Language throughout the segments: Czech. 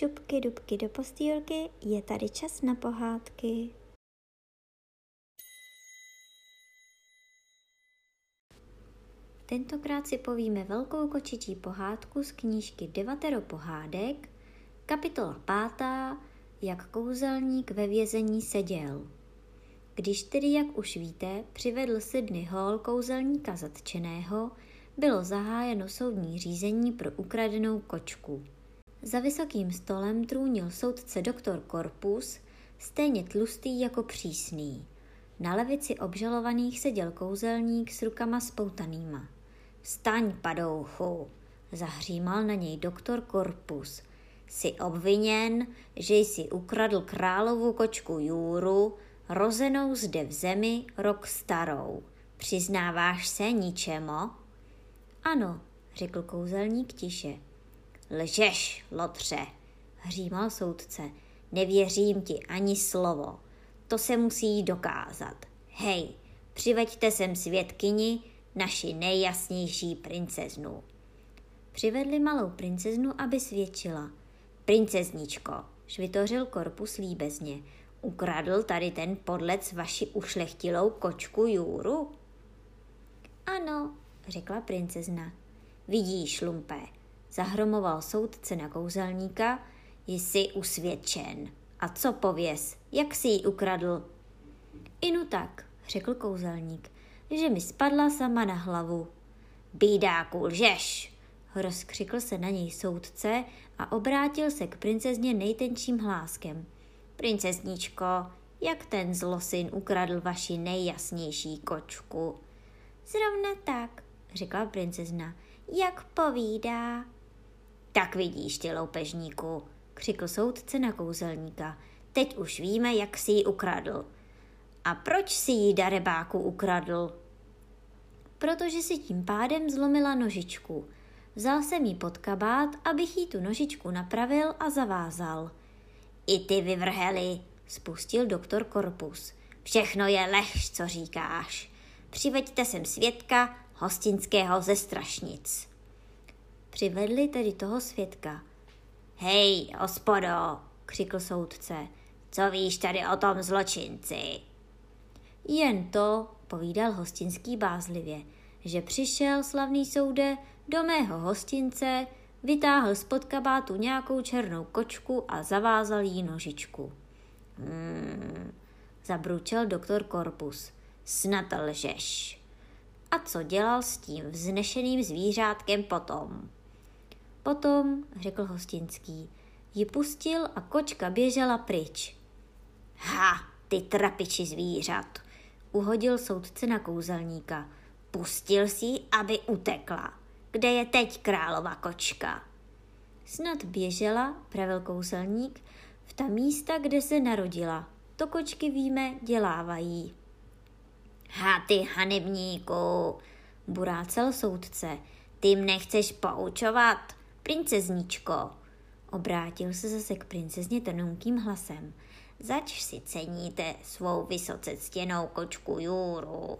šupky dubky do postýlky, je tady čas na pohádky. Tentokrát si povíme velkou kočičí pohádku z knížky Devatero pohádek, kapitola pátá, jak kouzelník ve vězení seděl. Když tedy, jak už víte, přivedl Sydney Hall kouzelníka zatčeného, bylo zahájeno soudní řízení pro ukradenou kočku. Za vysokým stolem trůnil soudce doktor Korpus, stejně tlustý jako přísný. Na levici obžalovaných seděl kouzelník s rukama spoutanýma. Staň, padouchu, zahřímal na něj doktor Korpus. Jsi obviněn, že jsi ukradl královu kočku Jůru, rozenou zde v zemi rok starou. Přiznáváš se ničemu? Ano, řekl kouzelník tiše. Lžeš, Lotře, hřímal soudce. Nevěřím ti ani slovo. To se musí dokázat. Hej, přiveďte sem svědkyni, naši nejjasnější princeznu. Přivedli malou princeznu, aby svědčila. Princezničko, švitořil korpus líbezně, ukradl tady ten podlec vaši ušlechtilou kočku Jůru? Ano, řekla princezna. Vidíš, lumpé, zahromoval soudce na kouzelníka, jsi usvědčen. A co pověz, jak jsi ji ukradl? Inu tak, řekl kouzelník, že mi spadla sama na hlavu. Bídáku, lžeš, rozkřikl se na něj soudce a obrátil se k princezně nejtenčím hláskem. Princezničko, jak ten zlosin ukradl vaši nejjasnější kočku? Zrovna tak, řekla princezna, jak povídá. Tak vidíš, ty loupežníku, křikl soudce na kouzelníka. Teď už víme, jak si ji ukradl. A proč si ji darebáku ukradl? Protože si tím pádem zlomila nožičku. Vzal jsem jí pod kabát, abych jí tu nožičku napravil a zavázal. I ty vyvrheli, spustil doktor Korpus. Všechno je lež, co říkáš. Přiveďte sem svědka hostinského ze Strašnic. Přivedli tedy toho svědka. Hej, hospodo, křikl soudce, co víš tady o tom zločinci? Jen to, povídal hostinský bázlivě, že přišel slavný soude do mého hostince, vytáhl spod kabátu nějakou černou kočku a zavázal jí nožičku. Hmm, zabručel doktor Korpus. Snad lžeš. A co dělal s tím vznešeným zvířátkem potom? Potom, řekl hostinský, ji pustil a kočka běžela pryč. Ha, ty trapiči zvířat, uhodil soudce na kouzelníka. Pustil si aby utekla. Kde je teď králova kočka? Snad běžela, pravil kouzelník, v ta místa, kde se narodila. To kočky víme, dělávají. Ha ty hanebníku, burácel soudce, ty mne chceš poučovat, princezničko. Obrátil se zase k princezně tenunkým hlasem. Zač si ceníte svou vysoce ctěnou kočku Jůru?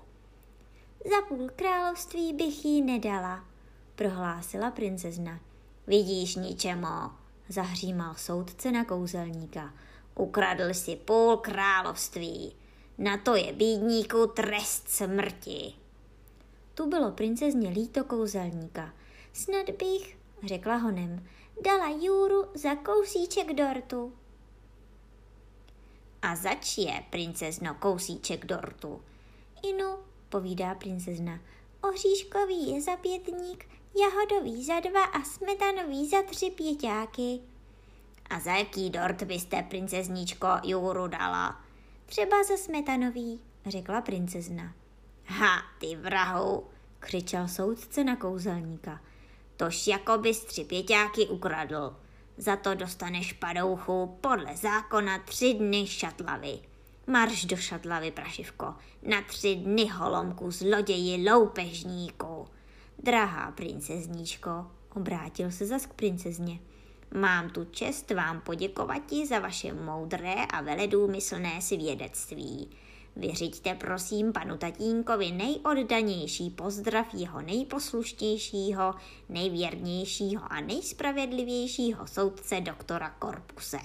Za půl království bych jí nedala, prohlásila princezna. Vidíš ničemu, zahřímal soudce na kouzelníka. Ukradl si půl království. Na to je bídníku trest smrti. Tu bylo princezně líto kouzelníka. Snad bych, řekla honem, dala Jůru za kousíček dortu. A zač je, princezno, kousíček dortu? Inu, povídá princezna, oříškový je za pětník, jahodový za dva a smetanový za tři pěťáky. A za jaký dort byste, princezničko, Juru dala? Třeba za smetanový, řekla princezna. Ha, ty vrahu, křičel soudce na kouzelníka. Tož jako bys tři pěťáky ukradl. Za to dostaneš padouchu podle zákona tři dny šatlavy. Marš do šatlavy, prašivko, na tři dny holomku zloději loupežníku. Drahá princezníčko, obrátil se zas k princezně. Mám tu čest vám poděkovat za vaše moudré a veledůmyslné svědectví. Vyřiďte prosím panu tatínkovi nejoddanější pozdrav jeho nejposlušnějšího, nejvěrnějšího a nejspravedlivějšího soudce doktora Korpuse.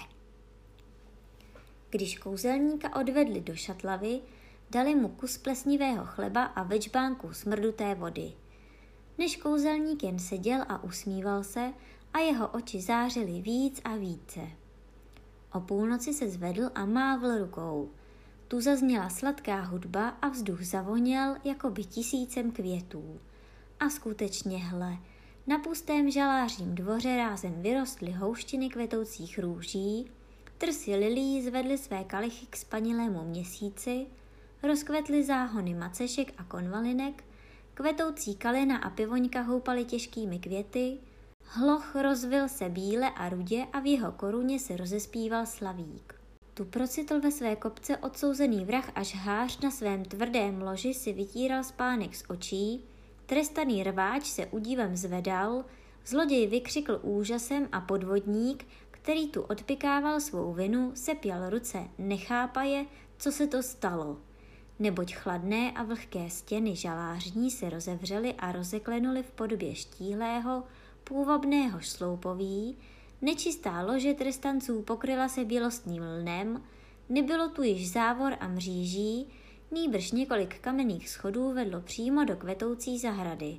Když kouzelníka odvedli do šatlavy, dali mu kus plesnivého chleba a večbánku smrduté vody. Než kouzelník jen seděl a usmíval se a jeho oči zářily víc a více. O půlnoci se zvedl a mávl rukou. Tu zazněla sladká hudba a vzduch zavoněl jako by tisícem květů. A skutečně hle, na pustém žalářím dvoře rázem vyrostly houštiny kvetoucích růží, trsy lilí zvedly své kalichy k spanilému měsíci, rozkvetly záhony macešek a konvalinek, kvetoucí kalina a pivoňka houpaly těžkými květy, hloch rozvil se bíle a rudě a v jeho koruně se rozespíval slavík. Tu procitl ve své kopce odsouzený vrah až hář na svém tvrdém loži si vytíral spánek z očí, trestaný rváč se udívem zvedal, zloděj vykřikl úžasem a podvodník, který tu odpikával svou vinu, sepěl ruce, nechápaje, co se to stalo. Neboť chladné a vlhké stěny žalářní se rozevřely a rozeklenuly v podobě štíhlého, půvabného šloupoví, nečistá lože trestanců pokryla se bělostným lnem, nebylo tu již závor a mříží, nýbrž několik kamenných schodů vedlo přímo do kvetoucí zahrady.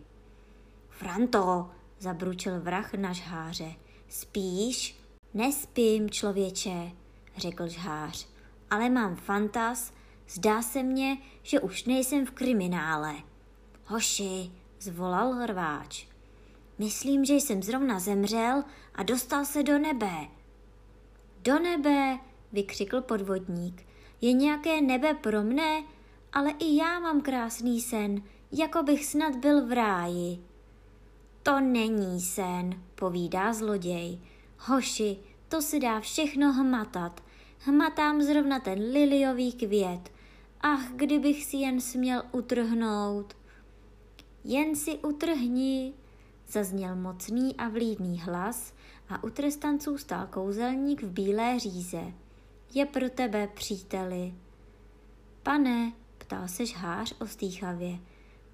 Franto, zabručil vrah na žháře. Spíš? Nespím, člověče, řekl žhář, ale mám fantas, Zdá se mně, že už nejsem v kriminále. Hoši, zvolal rváč. Myslím, že jsem zrovna zemřel a dostal se do nebe. Do nebe, vykřikl podvodník. Je nějaké nebe pro mne, ale i já mám krásný sen, jako bych snad byl v ráji. To není sen, povídá zloděj. Hoši, to se dá všechno hmatat. Hmatám zrovna ten liliový květ. Ach, kdybych si jen směl utrhnout. Jen si utrhni, zazněl mocný a vlídný hlas a u trestanců stál kouzelník v bílé říze. Je pro tebe, příteli. Pane, ptal se žhář ostýchavě,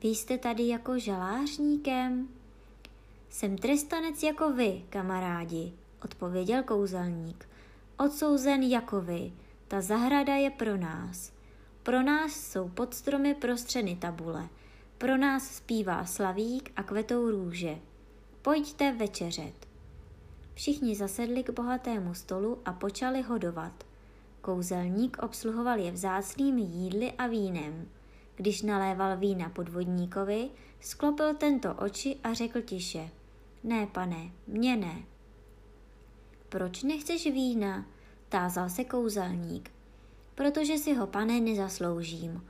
vy jste tady jako žalářníkem? Jsem trestanec jako vy, kamarádi, odpověděl kouzelník. Odsouzen jako vy, ta zahrada je pro nás. Pro nás jsou pod stromy prostřeny tabule. Pro nás zpívá slavík a kvetou růže. Pojďte večeřet. Všichni zasedli k bohatému stolu a počali hodovat. Kouzelník obsluhoval je vzácnými jídly a vínem. Když naléval vína podvodníkovi, sklopil tento oči a řekl tiše. Ne, pane, mě ne. Proč nechceš vína? Tázal se kouzelník protože si ho, pane, nezasloužím.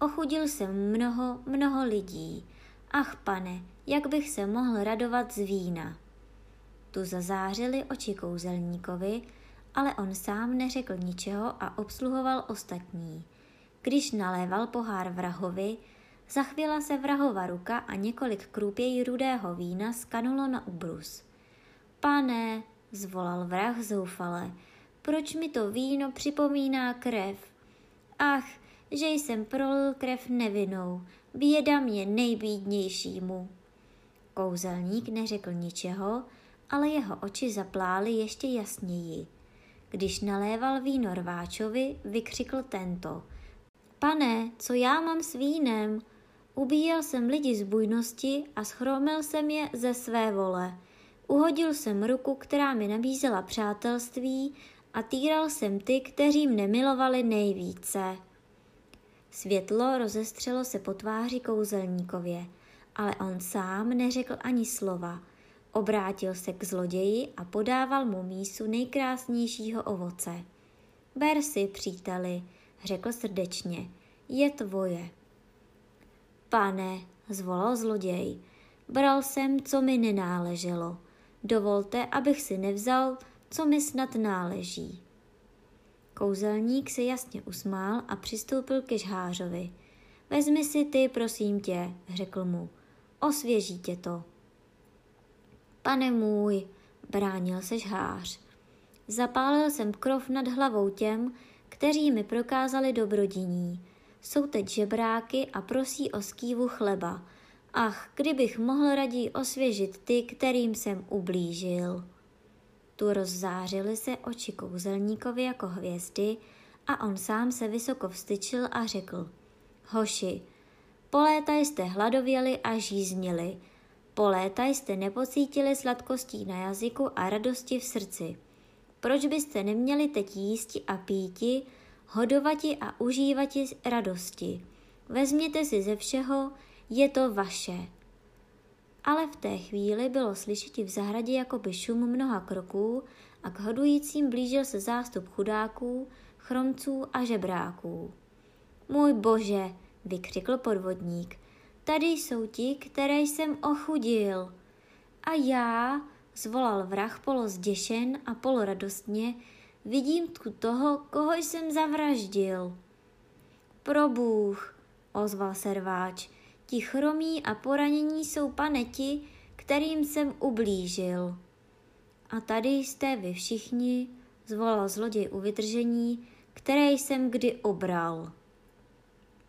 Ochudil jsem mnoho, mnoho lidí. Ach, pane, jak bych se mohl radovat z vína. Tu zazářili oči kouzelníkovi, ale on sám neřekl ničeho a obsluhoval ostatní. Když naléval pohár vrahovi, zachvěla se vrahova ruka a několik krůpěj rudého vína skanulo na ubrus. Pane, zvolal vrah zoufale, proč mi to víno připomíná krev. Ach, že jsem prolil krev nevinou, běda mě nejbídnějšímu. Kouzelník neřekl ničeho, ale jeho oči zaplály ještě jasněji. Když naléval víno rváčovi, vykřikl tento. Pane, co já mám s vínem? Ubíjel jsem lidi z bujnosti a schromil jsem je ze své vole. Uhodil jsem ruku, která mi nabízela přátelství a týral jsem ty, kteří mne milovali nejvíce. Světlo rozestřelo se po tváři kouzelníkově, ale on sám neřekl ani slova. Obrátil se k zloději a podával mu mísu nejkrásnějšího ovoce. Ber si, příteli, řekl srdečně, je tvoje. Pane, zvolal zloděj, bral jsem, co mi nenáleželo. Dovolte, abych si nevzal, co mi snad náleží. Kouzelník se jasně usmál a přistoupil ke žhářovi. Vezmi si ty, prosím tě, řekl mu. Osvěží tě to. Pane můj, bránil se žhář. Zapálil jsem krov nad hlavou těm, kteří mi prokázali dobrodiní. jsou teď žebráky a prosí o skývu chleba. Ach, kdybych mohl raději osvěžit ty, kterým jsem ublížil. Tu rozzářily se oči kouzelníkovi jako hvězdy a on sám se vysoko vstyčil a řekl. Hoši, po léta jste hladověli a žíznili, po léta jste nepocítili sladkostí na jazyku a radosti v srdci. Proč byste neměli teď jísti a píti, hodovati a užívati radosti? Vezměte si ze všeho, je to vaše. Ale v té chvíli bylo slyšet v zahradě jakoby šum mnoha kroků a k hodujícím blížil se zástup chudáků, chromců a žebráků. Můj bože, vykřikl podvodník, tady jsou ti, které jsem ochudil. A já, zvolal vrah polo zděšen a polo radostně, vidím tu toho, koho jsem zavraždil. Probůh, ozval se rváč, ti chromí a poranění jsou paneti, kterým jsem ublížil. A tady jste vy všichni, zvolal zloděj u vytržení, které jsem kdy obral.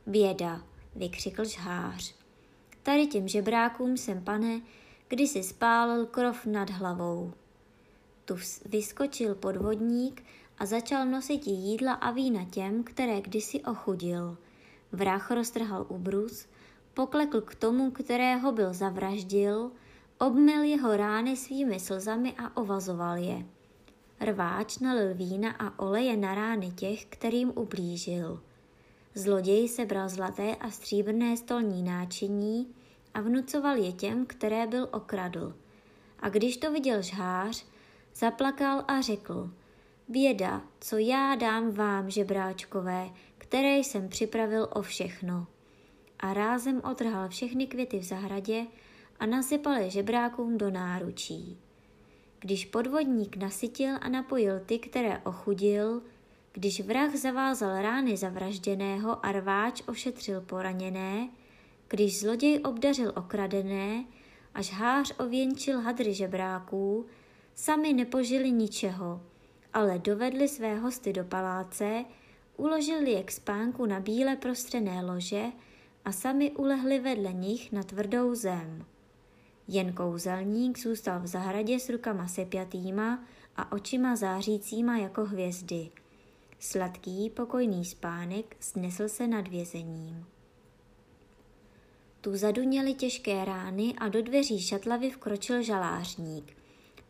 Běda, vykřikl žhář. Tady těm žebrákům jsem, pane, kdysi spálil krov nad hlavou. Tu vyskočil podvodník a začal nosit jídla a vína těm, které kdysi ochudil. Vrah roztrhal ubrus, poklekl k tomu, kterého byl zavraždil, obmyl jeho rány svými slzami a ovazoval je. Rváč nalil vína a oleje na rány těch, kterým ublížil. Zloděj sebral zlaté a stříbrné stolní náčiní a vnucoval je těm, které byl okradl. A když to viděl žhář, zaplakal a řekl, běda, co já dám vám, žebráčkové, které jsem připravil o všechno. A rázem otrhal všechny květy v zahradě a nasypal je žebrákům do náručí. Když podvodník nasytil a napojil ty, které ochudil, když vrah zavázal rány zavražděného a rváč ošetřil poraněné, když zloděj obdařil okradené, až hář ověnčil hadry žebráků, sami nepožili ničeho, ale dovedli své hosty do paláce, uložili je k spánku na bíle prostřené lože a sami ulehli vedle nich na tvrdou zem. Jen kouzelník zůstal v zahradě s rukama sepjatýma a očima zářícíma jako hvězdy. Sladký, pokojný spánek snesl se nad vězením. Tu zaduněly těžké rány a do dveří šatlavy vkročil žalářník.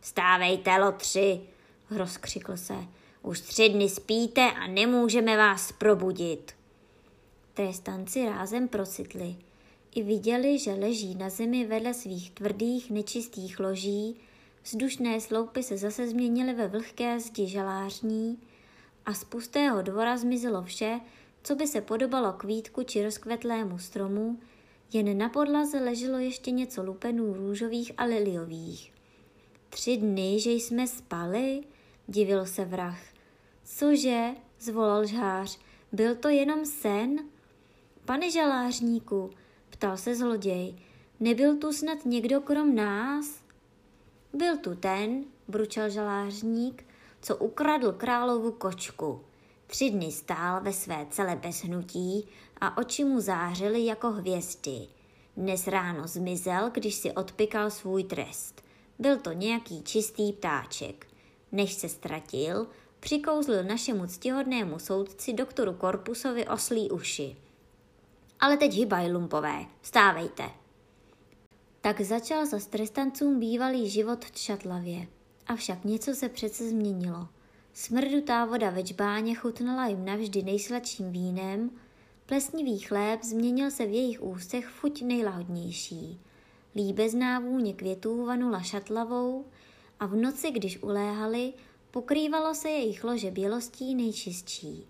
Vstávejte, lotři, rozkřikl se. Už tři dny spíte a nemůžeme vás probudit. Trestanci rázem procitli. I viděli, že leží na zemi vedle svých tvrdých, nečistých loží, vzdušné sloupy se zase změnily ve vlhké zdi žalářní a z pustého dvora zmizelo vše, co by se podobalo kvítku či rozkvetlému stromu, jen na podlaze leželo ještě něco lupenů růžových a liliových. Tři dny, že jsme spali? Divil se vrah. Cože? zvolal žhář. Byl to jenom sen? Pane žalářníku, ptal se zloděj, nebyl tu snad někdo krom nás? Byl tu ten, bručel žalářník, co ukradl královu kočku. Tři dny stál ve své celé bez hnutí a oči mu zářily jako hvězdy. Dnes ráno zmizel, když si odpikal svůj trest. Byl to nějaký čistý ptáček. Než se ztratil, přikouzlil našemu ctihodnému soudci doktoru Korpusovi oslí uši. Ale teď hybaj, lumpové, vstávejte. Tak začal za strestancům bývalý život v Čatlavě. Avšak něco se přece změnilo. Smrdutá voda ve čbáně chutnala jim navždy nejsladším vínem, plesnivý chléb změnil se v jejich ústech fuť nejlahodnější. Líbezná vůně květů vanula šatlavou a v noci, když uléhali, pokrývalo se jejich lože bělostí nejčistší.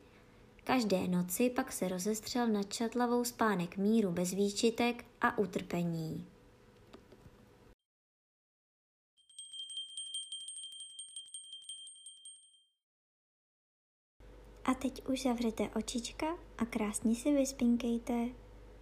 Každé noci pak se rozestřel nad šatlavou spánek míru bez výčitek a utrpení. A teď už zavřete očička a krásně si vyspinkejte.